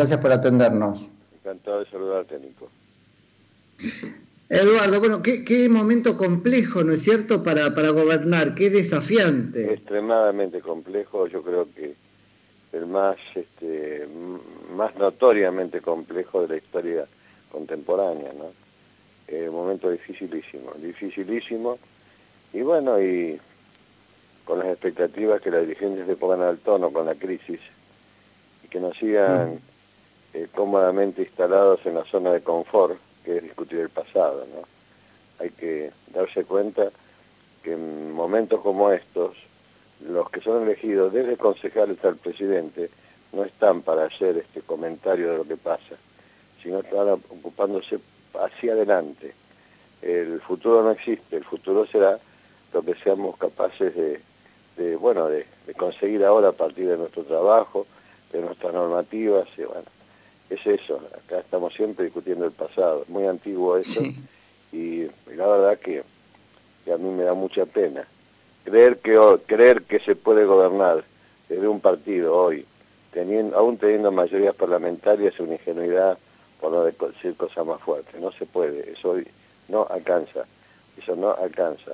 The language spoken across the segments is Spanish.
Gracias por atendernos. Encantado de saludarte, Nico. Eduardo, bueno, qué, momento complejo, ¿no es cierto?, para, para gobernar, qué desafiante. Extremadamente complejo, yo creo que el más, este, más notoriamente complejo de la historia contemporánea, ¿no? un momento dificilísimo, dificilísimo, y bueno, y con las expectativas que las dirigentes se pongan al tono con la crisis y que nos sigan mm. Eh, cómodamente instalados en la zona de confort, que es discutir el pasado, ¿no? Hay que darse cuenta que en momentos como estos, los que son elegidos desde concejales al presidente no están para hacer este comentario de lo que pasa, sino están ocupándose hacia adelante. El futuro no existe, el futuro será lo que seamos capaces de, bueno, de, conseguir ahora a partir de nuestro trabajo, de nuestras normativas, y bueno, es eso, acá estamos siempre discutiendo el pasado, muy antiguo eso, y, la verdad que, a mí me da mucha pena. Creer que, creer que se puede gobernar desde un partido hoy, teniendo, aún teniendo mayorías parlamentarias, es una ingenuidad, por no decir cosas más fuertes. No se puede, eso hoy no alcanza, eso no alcanza.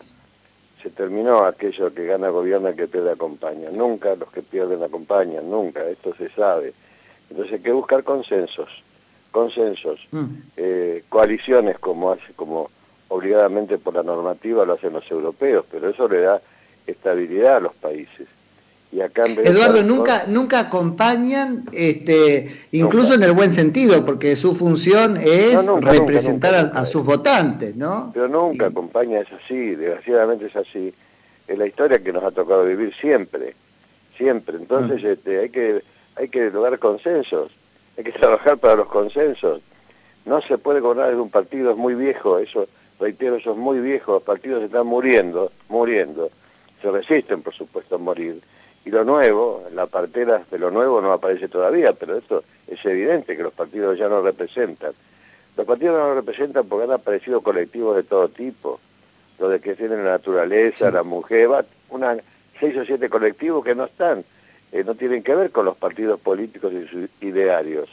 Se terminó aquello que gana gobierna que pierde acompaña. Nunca los que pierden acompañan, nunca, esto se sabe. Entonces hay que buscar consensos, consensos, mm. eh, coaliciones como hace, como obligadamente por la normativa lo hacen los europeos, pero eso le da estabilidad a los países. Y acá Eduardo, nunca, nunca acompañan, este, incluso en el buen sentido, porque su función es representar a, sus votantes, ¿no? Pero nunca acompaña, es así, desgraciadamente es así. Es la historia que nos ha tocado vivir siempre, siempre. Entonces mm. este, hay que hay que lograr consensos, hay que trabajar para los consensos. No se puede gobernar de un partido, es muy viejo, eso, reitero, eso es muy viejo, los partidos están muriendo, muriendo, se resisten por supuesto a morir. Y lo nuevo, la partera de lo nuevo no aparece todavía, pero esto es evidente que los partidos ya no representan. Los partidos no representan porque han aparecido colectivos de todo tipo, los de que tienen la naturaleza, la mujer, una, seis o siete colectivos que no están eh, no tienen que ver con los partidos políticos y sus idearios.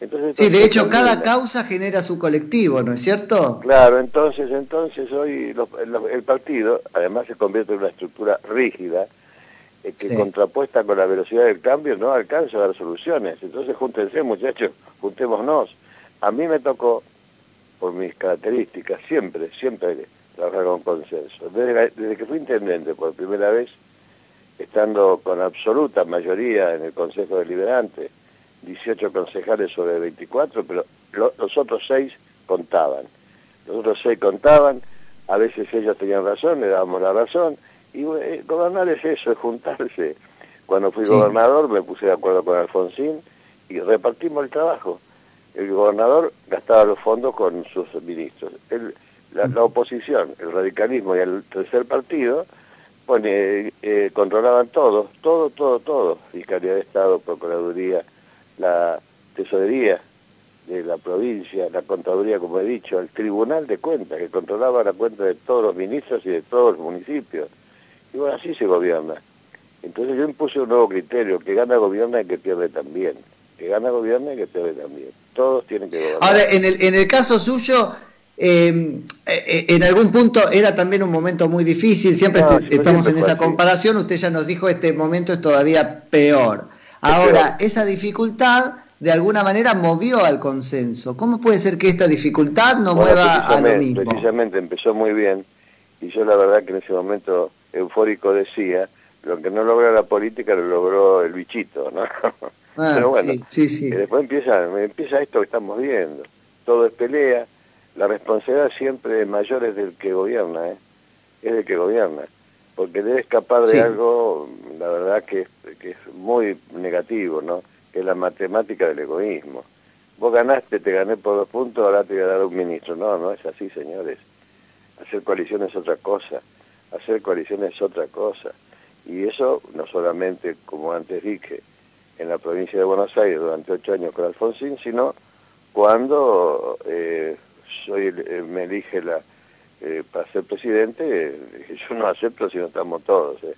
Entonces, sí, de hecho cada causa genera su colectivo, ¿no es cierto? Claro, entonces, entonces hoy el partido además se convierte en una estructura rígida eh, que contrapuesta con la velocidad del cambio no alcanza a dar soluciones. Entonces júntense muchachos, juntémonos. A mí me tocó, por mis características, siempre, siempre trabajar con consenso. Desde, desde que fui intendente por primera vez, estando con absoluta mayoría en el Consejo Deliberante, 18 concejales sobre 24, pero los otros seis contaban. Los otros seis contaban, a veces ellos tenían razón, le dábamos la razón, y eh, gobernar es eso, es juntarse. Cuando fui gobernador me puse de acuerdo con Alfonsín y repartimos el trabajo. El gobernador gastaba los fondos con sus ministros. la, la oposición, el radicalismo y el tercer partido bueno, eh, controlaban todo, todo, todo, todo, Fiscalía de Estado, Procuraduría, la Tesorería de la provincia, la Contaduría, como he dicho, el Tribunal de Cuentas, que controlaba la cuenta de todos los ministros y de todos los municipios. Y bueno, así se gobierna. Entonces yo impuse un nuevo criterio, que gana gobierna y que pierde también. Que gana gobierna y que pierde también. Todos tienen que gobernar. Ahora, en el, en el caso suyo, eh, eh, en algún punto era también un momento muy difícil, siempre este, estamos en esa comparación, usted ya nos dijo este momento es todavía peor. Ahora, esa dificultad de alguna manera movió al consenso. ¿Cómo puede ser que esta dificultad no mueva a lo mismo? Precisamente empezó muy bien y yo la verdad que en ese momento eufórico decía, lo que no logra la política lo logró el bichito, ¿no? Ah, Pero bueno, sí, sí, después empieza, empieza esto que estamos viendo. Todo es pelea, la responsabilidad siempre mayor es del que gobierna, ¿eh? es del que gobierna, porque debe escapar de algo, la verdad que, que es muy negativo, ¿no? que es la matemática del egoísmo. Vos ganaste, te gané por dos puntos, ahora te voy a dar un ministro. No, no es así, señores. Hacer coalición es otra cosa, hacer coalición es otra cosa. Y eso no solamente, como antes dije, en la provincia de Buenos Aires durante ocho años con Alfonsín, sino cuando eh, soy eh, me elige la, eh, para ser presidente, yo no acepto si no estamos todos. Eh.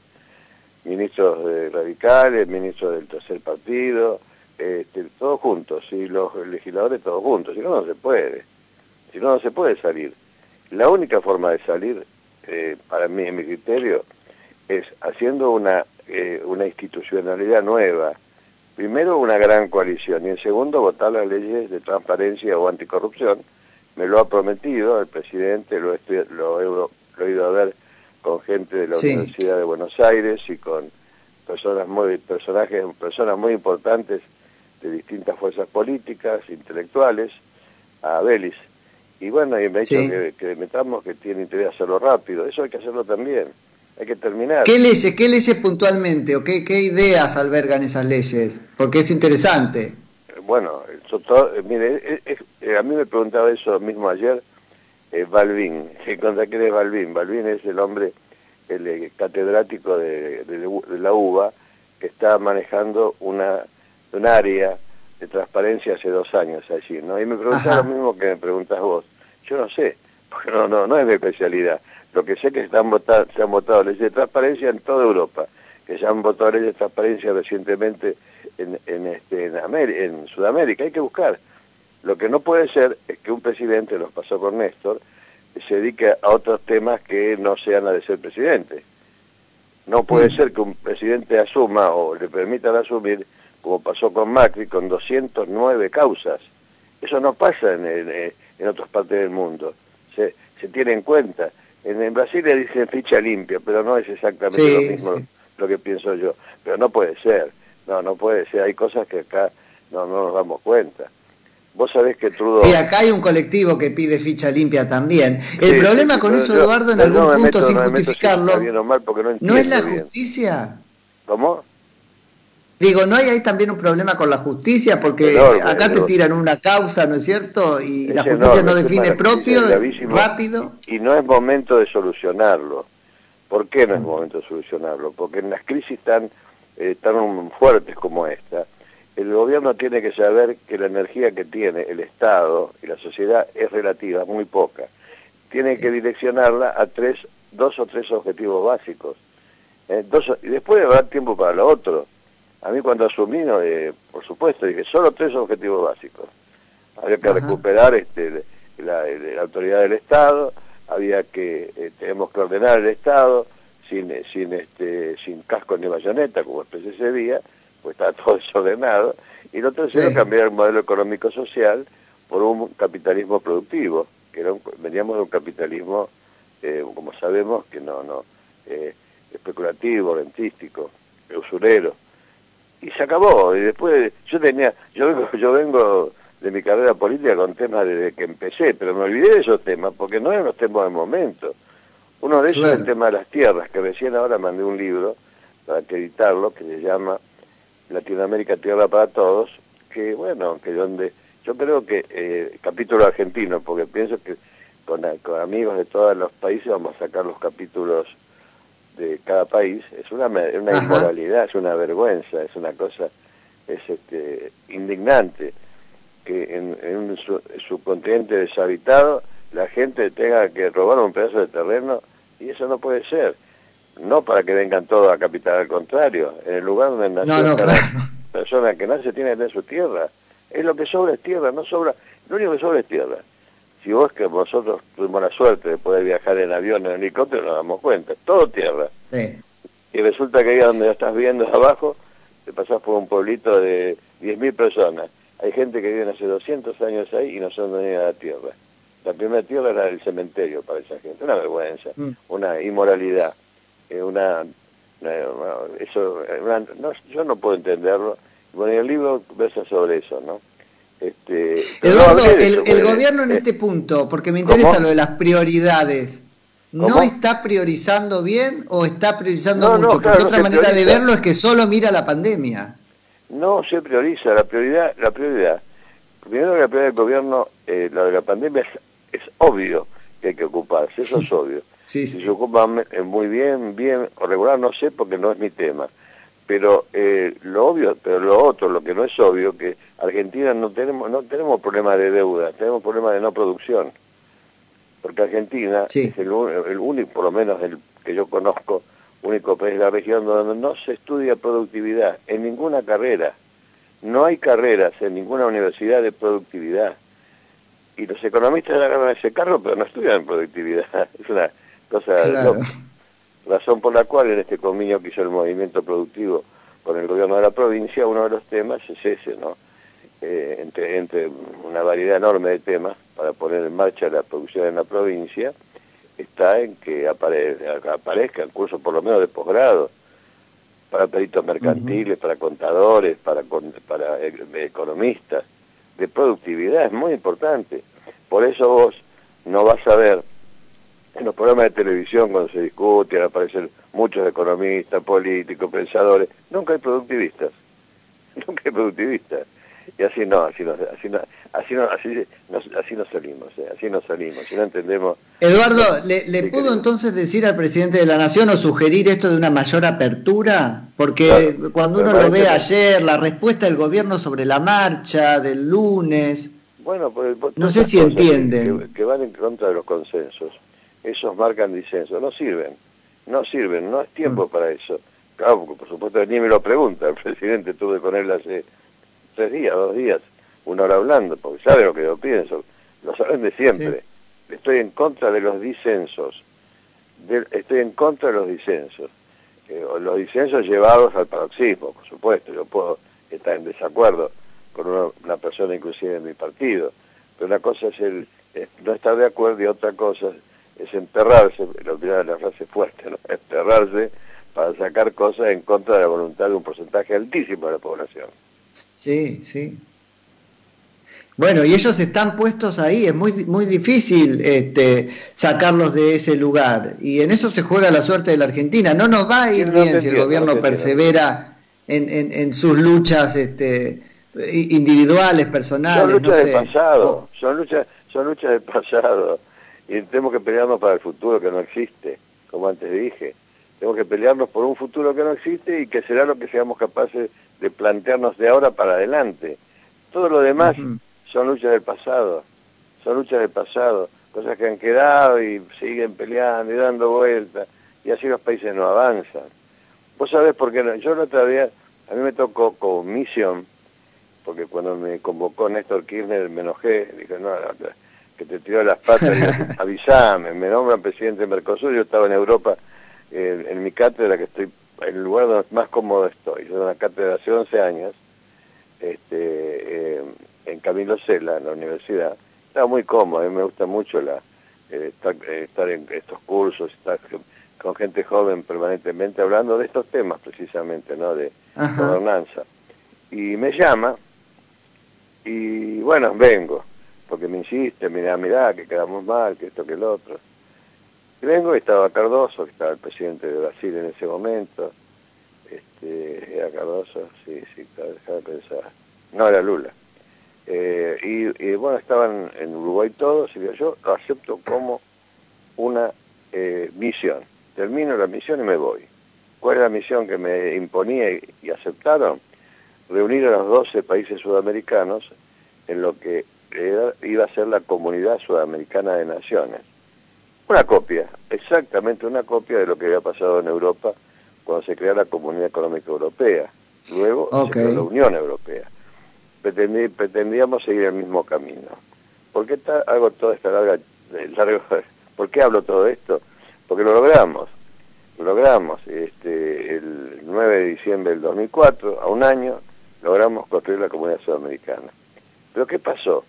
Ministros radicales, ministros del tercer partido, este, todos juntos, y los legisladores todos juntos, si no, no se puede. Si no, no se puede salir. La única forma de salir, eh, para mí, en mi criterio, es haciendo una, eh, una institucionalidad nueva. Primero, una gran coalición, y en segundo, votar las leyes de transparencia o anticorrupción. Me lo ha prometido el presidente, lo, lo, he, ido a ver con gente de la Universidad de Buenos Aires y con personas muy, personajes, personas muy importantes de distintas fuerzas políticas, intelectuales, a Belis. Y bueno, y me ha dicho que, que metamos que tiene interés hacerlo rápido. Eso hay que hacerlo también. Hay que terminar. ¿Qué leyes, qué leyes puntualmente o qué, qué ideas albergan esas leyes? Porque es interesante. Bueno, eh, mire, eh, a mí me preguntaba eso mismo ayer eh, Balvin. ¿Contra quién es Balvin? Balvin es el hombre, el catedrático de, de la UBA, que está manejando una un área de transparencia hace dos años allí, ¿no? Y me preguntaba lo mismo que me preguntas vos. Yo no sé, porque no, no, no es mi especialidad. Lo que sé es que están votado, se han votado leyes de transparencia en toda Europa, que se han votado leyes de transparencia recientemente en, en, este, en, en Sudamérica. Hay que buscar. Lo que no puede ser es que un presidente, lo pasó con Néstor, se dedique a otros temas que no sean la de ser presidente. No puede mm. ser que un presidente asuma o le permitan asumir como pasó con Macri, con 209 causas. Eso no pasa en, en, en otras partes del mundo. Se, se, tiene en cuenta. En, Brasil le dicen ficha limpia, pero no es exactamente lo mismo lo que pienso yo. Pero no puede ser. No, no puede ser. Hay cosas que acá no, no nos damos cuenta. Vos sabés que Trudeau... Sí, acá hay un colectivo que pide ficha limpia también. El problema con eso, Eduardo, en algún punto, sin justificarlo, no, es la justicia. ¿Cómo? Digo, ¿no hay ahí también un problema con la justicia? Porque acá te tiran una causa, ¿no es cierto? Y la justicia no define propio, rápido. Y no es momento de solucionarlo. ¿Por qué no es momento de solucionarlo? Porque en las crisis tan, eh, tan fuertes como esta, el gobierno tiene que saber que la energía que tiene el Estado y la sociedad es relativa, muy poca. Tiene que direccionarla a tres, dos o tres objetivos básicos. Eh, y después habrá tiempo para lo otro a mí cuando asumí, eh, por supuesto, dije, solo tres objetivos básicos. Había que recuperar este, la, autoridad del Estado, había que, eh, tenemos que ordenar el Estado sin, sin, este, sin casco ni bayoneta, como el PCC pues está todo desordenado, y lo tercero, cambiar el modelo económico-social por un capitalismo productivo, que era veníamos de un capitalismo, eh, como sabemos, que no, no, especulativo, rentístico, usurero y se acabó. Y después yo tenía, yo vengo, yo vengo de mi carrera política con temas desde que empecé, pero me olvidé de esos temas porque no eran los temas del momento. Uno de ellos es el tema de las tierras, que recién ahora mandé un libro para acreditarlo, que se llama Latinoamérica Tierra para Todos, que bueno, que donde yo creo que eh, capítulo argentino, porque pienso que con, con amigos de todos los países vamos a sacar los capítulos de cada país. Es una, una inmoralidad, es una vergüenza, es una cosa, es este, indignante que en, un subcontinente deshabitado la gente tenga que robar un pedazo de terreno eso no puede ser. No para que vengan todos a capital, al contrario, en el lugar donde nació cada persona que nace tiene que tener su tierra. Es lo que sobra es tierra, no sobra, lo único que sobra es tierra si vos que vosotros tuvimos la suerte de poder viajar en avión, en helicóptero, nos damos cuenta, todo tierra. Y resulta que ahí donde estás viendo abajo, te pasás por un pueblito de 10.000 personas. Hay gente que vive hace 200 años ahí y no son dueños de la tierra. La primera tierra era el cementerio para esa gente. Una vergüenza, mm. una inmoralidad, eh, una, eso, no, yo no puedo entenderlo. Bueno, el libro versa sobre eso, ¿no? Este, Eduardo, el, gobierno en este punto, porque me interesa lo de las prioridades, ¿no está priorizando bien o está priorizando mucho? porque otra manera de verlo es que solo mira la pandemia. No se prioriza, la prioridad, la prioridad. Primero la prioridad del gobierno, eh, la de la pandemia es, obvio que hay que ocuparse, eso es obvio. Si se ocupan eh, muy bien, bien o regular, no sé porque no es mi tema pero eh, lo obvio, pero lo otro, lo que no es obvio, que Argentina no tenemos no tenemos problema de deuda, tenemos problema de no producción, porque Argentina es el, único, por lo menos el que yo conozco, único país de la región donde no se estudia productividad en ninguna carrera. No hay carreras en ninguna universidad de productividad. Y los economistas agarran ese carro, pero no estudian productividad. Es una cosa Razón por la cual en este convenio que hizo el movimiento productivo con el gobierno de la provincia, uno de los temas es ese, ¿no? Eh, entre, entre una variedad enorme de temas para poner en marcha la producción en la provincia, está en que aparezcan cursos por lo menos de posgrado para peritos mercantiles, para contadores, para, para eh, economistas, de productividad, es muy importante. Por eso vos no vas a ver en los programas de televisión cuando se discute, aparecen muchos economistas, políticos, pensadores, nunca hay productivistas, nunca hay productivistas. Y así no, así no, así no, así no, así, no salimos, eh, así no salimos, si no entendemos... Eduardo, ¿le, pudo entonces decir al presidente de la Nación o sugerir esto de una mayor apertura? Porque cuando uno lo ve ayer, la respuesta del gobierno sobre la marcha del lunes... Bueno, pues, pues no sé si entienden. Que, van en contra de los consensos, esos marcan disenso, no sirven, no sirven, no es tiempo mm. para eso. Claro, porque por supuesto ni me lo pregunta, el presidente tuve con él hace tres días, dos días, una hora hablando, porque sabe lo que yo pienso, lo saben de siempre. Estoy en contra de los disensos, estoy en contra de los disensos. Eh, los disensos llevados al paroxismo, por supuesto, yo puedo estar en desacuerdo con una, persona inclusive en mi partido, pero una cosa es el no estar de acuerdo y otra cosa es enterrarse, lo que la frase fuerte, ¿no? enterrarse para sacar cosas en contra de la voluntad de un porcentaje altísimo de la población. Sí, sí. Bueno, y ellos están puestos ahí, es muy, muy difícil este, sacarlos de ese lugar. Y en eso se juega la suerte de la Argentina. No nos va a ir bien si el gobierno persevera en, en, sus luchas este, individuales, personales. Son luchas del pasado, son, luchas, son luchas del pasado. Y tenemos que pelearnos para el futuro que no existe, como antes dije. Tenemos que pelearnos por un futuro que no existe y que será lo que seamos capaces de plantearnos de ahora para adelante. Todo lo demás son luchas del pasado, son luchas del pasado, cosas que han quedado y siguen peleando y dando vueltas, y así los países no avanzan. Vos sabés por qué no, yo la otra vez, a mí me tocó comisión, porque cuando me convocó Néstor Kirchner me enojé, dije, no, que te tiró las patas, y avisame, me nombran presidente de Mercosur, yo estaba en Europa, en mi cátedra que estoy el lugar donde más cómodo estoy. Yo en la cátedra hace 11 años, este, eh, en Camilo Cela, en la universidad. Estaba muy cómodo, a mí me gusta mucho la, eh, eh, estar, en estos cursos, estar con gente joven permanentemente hablando de estos temas precisamente, ¿no? De gobernanza. Y me llama, y bueno, vengo, porque me insiste, mira, mira, que quedamos mal, que esto, que el otro. Vengo y estaba Cardoso, que estaba el presidente de Brasil en ese momento. Este, era Cardoso, sí, sí, de pensar. No, era Lula. Eh, y, bueno, estaban en Uruguay todos, y yo lo acepto como una eh, misión. Termino la misión y me voy. ¿Cuál es la misión que me imponía y, aceptaron? Reunir a los 12 países sudamericanos en lo que iba a ser la Comunidad Sudamericana de Naciones una copia, exactamente una copia de lo que había pasado en Europa cuando se creó la Comunidad Económica Europea. Luego se creó la Unión Europea. pretendíamos seguir el mismo camino. ¿Por qué hago toda esta larga, larga, ¿Por qué hablo todo esto? Porque lo logramos. Lo logramos. Este, el 9 de diciembre del 2004, a un año, logramos construir la Comunidad Sudamericana. Pero ¿qué pasó?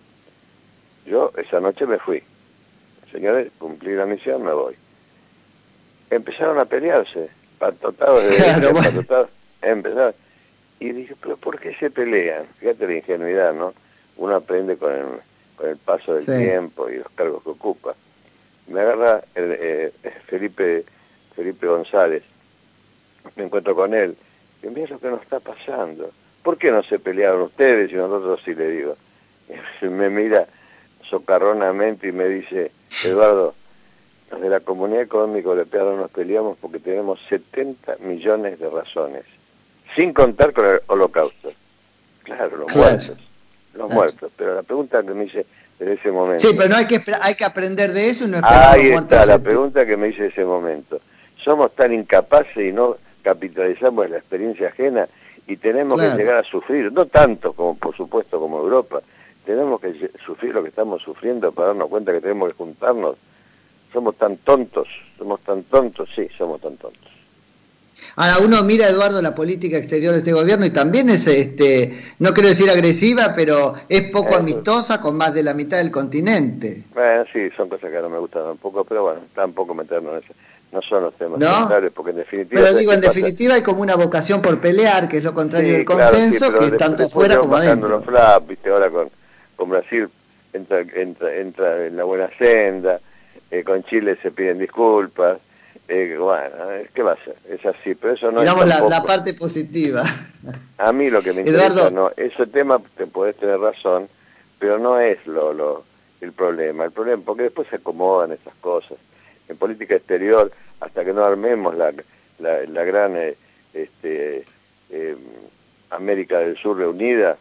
Yo esa noche me fui señores, cumplí la misión, me voy. Empezaron a pelearse, patotados de claro, empezaron. Y dije, pero ¿por qué se pelean? Fíjate la ingenuidad, ¿no? Uno aprende con el, con el paso del tiempo y los cargos que ocupa. Me agarra el, eh, Felipe, Felipe González, me encuentro con él, y mira lo que nos está pasando. ¿Por qué no se pelearon ustedes y nosotros sí le digo? Y me mira socarronamente y me dice, Eduardo, los de la Comunidad Económica Europea nos peleamos porque tenemos 70 millones de razones, sin contar con el holocausto. Claro, los muertos, los muertos. Pero la pregunta que me hice en ese momento... Sí, pero no hay que, hay que aprender de eso y no Ahí está la pregunta que me hice en ese momento. Somos tan incapaces y no capitalizamos la experiencia ajena y tenemos que llegar a sufrir, no tanto como por supuesto como Europa, tenemos que sufrir lo que estamos sufriendo para darnos cuenta que tenemos que juntarnos. Somos tan tontos, somos tan tontos, sí, somos tan tontos. Ahora uno mira, Eduardo, la política exterior de este gobierno y también es, este, no quiero decir agresiva, pero es poco amistosa con más de la mitad del continente. Bueno, sí, son cosas que no me gustan un poco, pero bueno, tampoco meternos en eso. No son los temas ¿No? porque en definitiva... Pero digo, en definitiva hay como una vocación por pelear, que es lo contrario del consenso, que es tanto fuera como adentro. Flap, viste, ahora con, con Brasil entra, entra, entra en la buena senda, eh, con Chile se piden disculpas, eh, bueno, ¿qué va a ser? Es así, pero eso no Digamos es la, parte positiva. A mí lo que me interesa, no, ese tema te podés tener razón, pero no es lo, lo el problema. El problema, porque después se acomodan esas cosas. En política exterior, hasta que no armemos la, la, la gran eh, este, eh, América del Sur reunida,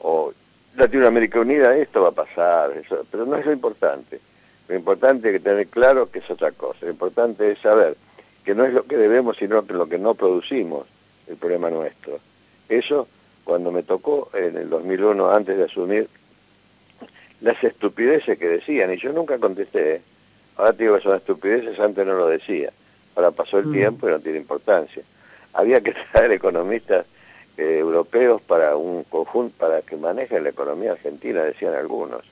o Latinoamérica unida, esto va a pasar, eso, pero no es lo importante. Lo importante es tener claro que es otra cosa. Lo importante es saber que no es lo que debemos, sino lo que no producimos, el problema nuestro. Eso, cuando me tocó en el 2001, antes de asumir, las estupideces que decían, y yo nunca contesté, ¿eh? ahora te digo que son estupideces, antes no lo decía. Ahora pasó el mm. tiempo y no tiene importancia. Había que traer economistas eh, europeos para un conjunto, para que manejen la economía argentina, decían algunos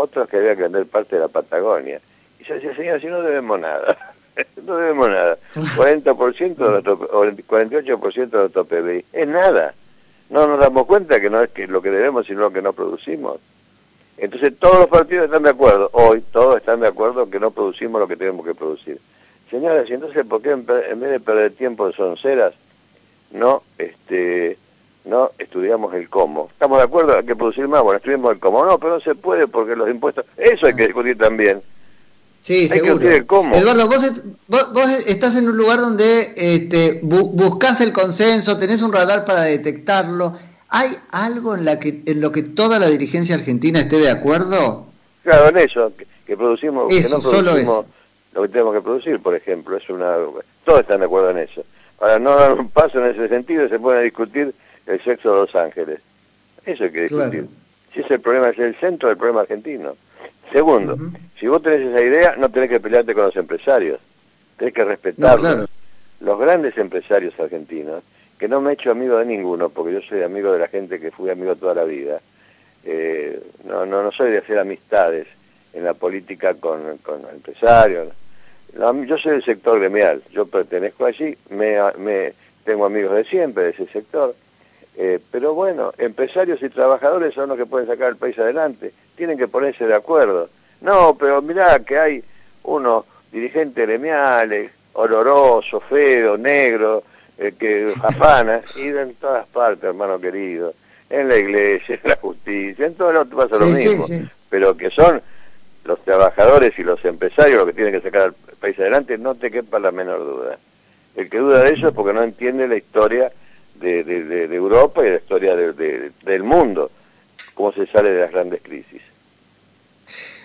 otros que había parte de la Patagonia. Y yo decía, señor, si no debemos nada, no debemos nada. 40% de nuestro, o 48% de nuestro PBI, es nada. No nos damos cuenta que no es que lo que debemos, sino lo que no producimos. Entonces todos los partidos están de acuerdo, hoy todos están de acuerdo que no producimos lo que tenemos que producir. Señoras, y entonces, ¿por qué en, vez de perder tiempo de sonceras, no este, no estudiamos el cómo. ¿Estamos de acuerdo? Hay que producir más, bueno, estudiamos el cómo. No, pero no se puede porque los impuestos, eso hay que discutir también. Sí, hay que discutir el cómo. Eduardo, vos, vos, estás en un lugar donde este, buscas el consenso, tenés un radar para detectarlo. ¿Hay algo en, la que, en lo que toda la dirigencia argentina esté de acuerdo? Claro, en eso, que, producimos, que no producimos lo que tenemos que producir, por ejemplo. es una Todos están de acuerdo en eso. Ahora, no dar un paso en ese sentido, se puede discutir el sexo de Los Ángeles. Eso hay que discutir. Si ese problema es el centro del problema argentino. Segundo, si vos tenés esa idea, no tenés que pelearte con los empresarios. Tenés que respetarlos. Los grandes empresarios argentinos, que no me he hecho amigo de ninguno, porque yo soy amigo de la gente que fui amigo toda la vida. Eh, no, no, no soy de hacer amistades en la política con, con empresarios. Yo soy del sector gremial, yo pertenezco allí, me, me tengo amigos de siempre de ese sector eh, pero bueno, empresarios y trabajadores son los que pueden sacar el país adelante, tienen que ponerse de acuerdo. No, pero mirá que hay unos dirigentes gremiales, olorosos, feos, negros, eh, que afanan, y en todas partes, hermano querido, en la iglesia, en la justicia, en todo lado pasa lo mismo, pero que son los trabajadores y los empresarios los que tienen que sacar el país adelante, no te quepa la menor duda. El que duda de eso es porque no entiende la historia de, de, Europa y la historia del mundo, cómo se sale de las grandes crisis.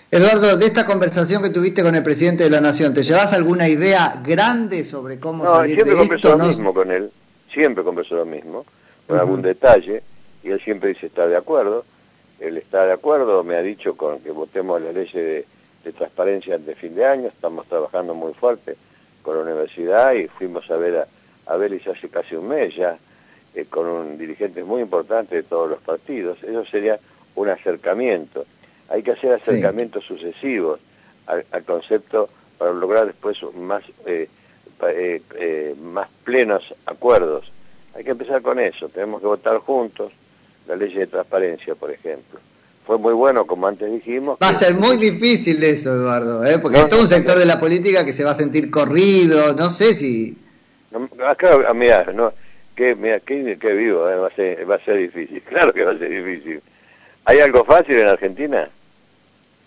Eduardo, de esta conversación que tuviste con el presidente de la Nación, ¿te llevas alguna idea grande sobre cómo no, salir siempre conversó lo mismo con él, siempre conversó lo mismo, con algún detalle, y él siempre dice está de acuerdo, él está de acuerdo, me ha dicho con que votemos la ley de, de transparencia de fin de año, estamos trabajando muy fuerte con la universidad y fuimos a ver a, a Vélez hace casi un mes ya, eh, con un dirigente muy importante de todos los partidos. Eso sería un acercamiento. Hay que hacer acercamientos sucesivos al, concepto para lograr después más, eh, eh, más plenos acuerdos. Hay que empezar con eso. Tenemos que votar juntos la ley de transparencia, por ejemplo. Fue muy bueno, como antes dijimos. Va a ser muy difícil eso, Eduardo, porque hay todo un sector de la política que se va a sentir corrido, no sé si... acá, ah, mira, no, que, qué vivo, eh, va, a ser, va a ser difícil, claro que va a ser difícil. ¿Hay algo fácil en Argentina?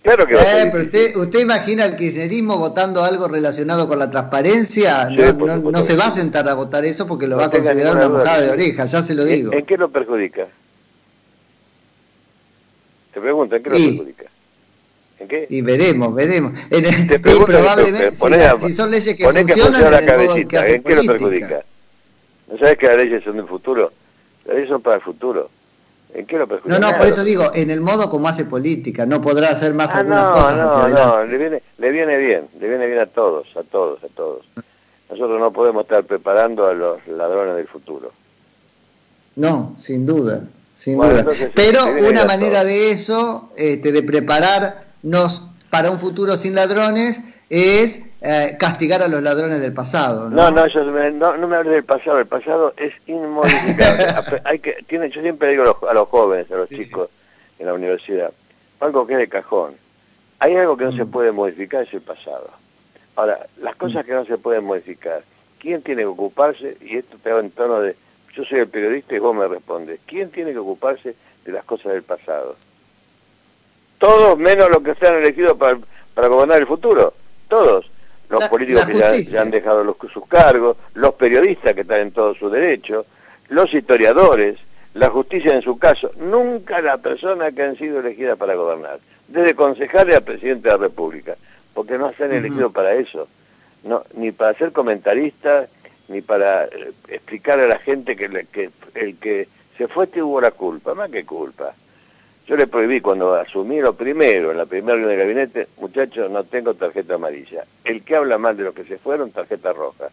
Claro que va a ser eh, pero usted, usted, imagina el kirchnerismo votando algo relacionado con la transparencia, no, no, se va a sentar a votar eso porque lo va a considerar una mojada de oreja, ya se lo digo. ¿En, qué lo perjudica? Te pregunto, ¿en qué lo perjudica? ¿En qué? Y veremos, veremos. En Te pregunto, probablemente, si, son leyes que funcionan, la cabecita, ¿en qué lo perjudica? ¿No sabes que las leyes son del futuro? Eso para el futuro. ¿En qué lo perjudica? No, no, por eso digo, en el modo como hace política, no podrá hacer más ah, algunas cosas no, no, le viene, le viene bien, le viene bien a todos, a todos, a todos. Nosotros no podemos estar preparando a los ladrones del futuro. No, sin duda, sin duda. Pero una manera de eso, este, de prepararnos para un futuro sin ladrones, es eh, castigar a los ladrones del pasado. No, no, no, no, me hables del pasado, el pasado es inmodificable. Hay que, tiene, yo siempre digo a los, jóvenes, a los chicos en la universidad, algo que es de cajón. Hay algo que no se mm. puede modificar, es el pasado. Ahora, las mm. cosas que no se pueden modificar, ¿quién tiene que ocuparse? Y esto te hago en tono de, yo soy el periodista y vos me respondes, ¿quién tiene que ocuparse de las cosas del pasado? Todos menos los que sean elegidos para, para gobernar el futuro, todos. Los políticos que ya, han dejado los, sus cargos, los periodistas que están en todo su derecho, los historiadores, la justicia en su caso, nunca la persona que han sido elegidas para gobernar, desde concejales a presidente de la República, porque no se han elegido para eso, no, ni para ser comentaristas, ni para eh, explicarle a la gente que, que el que se fue tuvo la culpa, más que culpa. Yo le prohibí cuando asumí lo primero, en la primera reunión del gabinete, muchachos, no tengo tarjeta amarilla. El que habla mal de los que se fueron, tarjeta roja.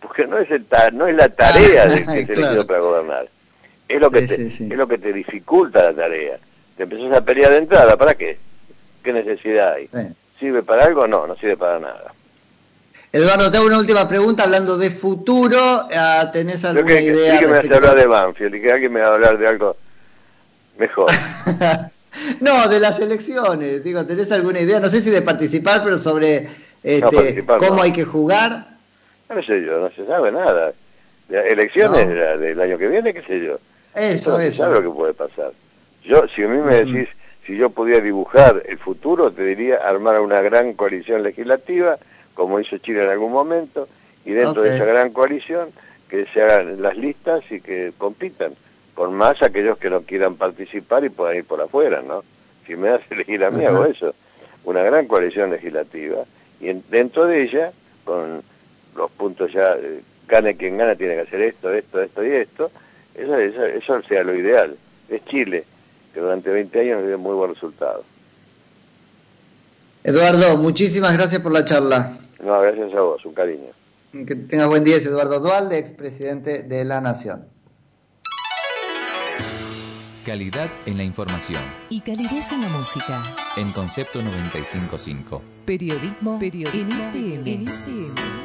Porque no es, el no es la tarea ah, de que se elegido para gobernar. Es lo, que te, es lo que te dificulta la tarea. Te empezás a pelear de entrada, ¿para qué? ¿Qué necesidad hay? ¿Sirve para algo? No, no sirve para nada. Eduardo, te hago una última pregunta hablando de futuro. Ah, ¿Tenés alguna idea? que me vas a hablar de Banfield y que alguien me va a hablar de algo Mejor. no, de las elecciones. Digo, ¿tenés alguna idea? No sé si de participar, pero sobre este, cómo hay que jugar. No sé yo, no se sabe nada. elecciones del año que viene, qué sé yo. Eso, eso. sabe lo que puede pasar. Yo, si a mí me decís, si yo pudiera dibujar el futuro, te diría armar una gran coalición legislativa, como hizo Chile en algún momento, y dentro de esa gran coalición que se hagan las listas y que compitan con más aquellos que no quieran participar y puedan ir por afuera, ¿no? Si me das elegir a mí, hago eso. Una gran coalición legislativa y dentro de ella, con los puntos ya, eh, gane quien gana, tiene que hacer esto, esto, esto y esto, eso, eso, eso sea lo ideal. Es Chile, que durante 20 años nos dio muy buen resultado. Eduardo, muchísimas gracias por la charla. No, gracias a vos, un cariño. Que tengas buen día, Eduardo Dualde, expresidente de la Nación. Calidad en la información. Y calidez en la música. En Concepto 955. Periodismo, Periodismo en FM.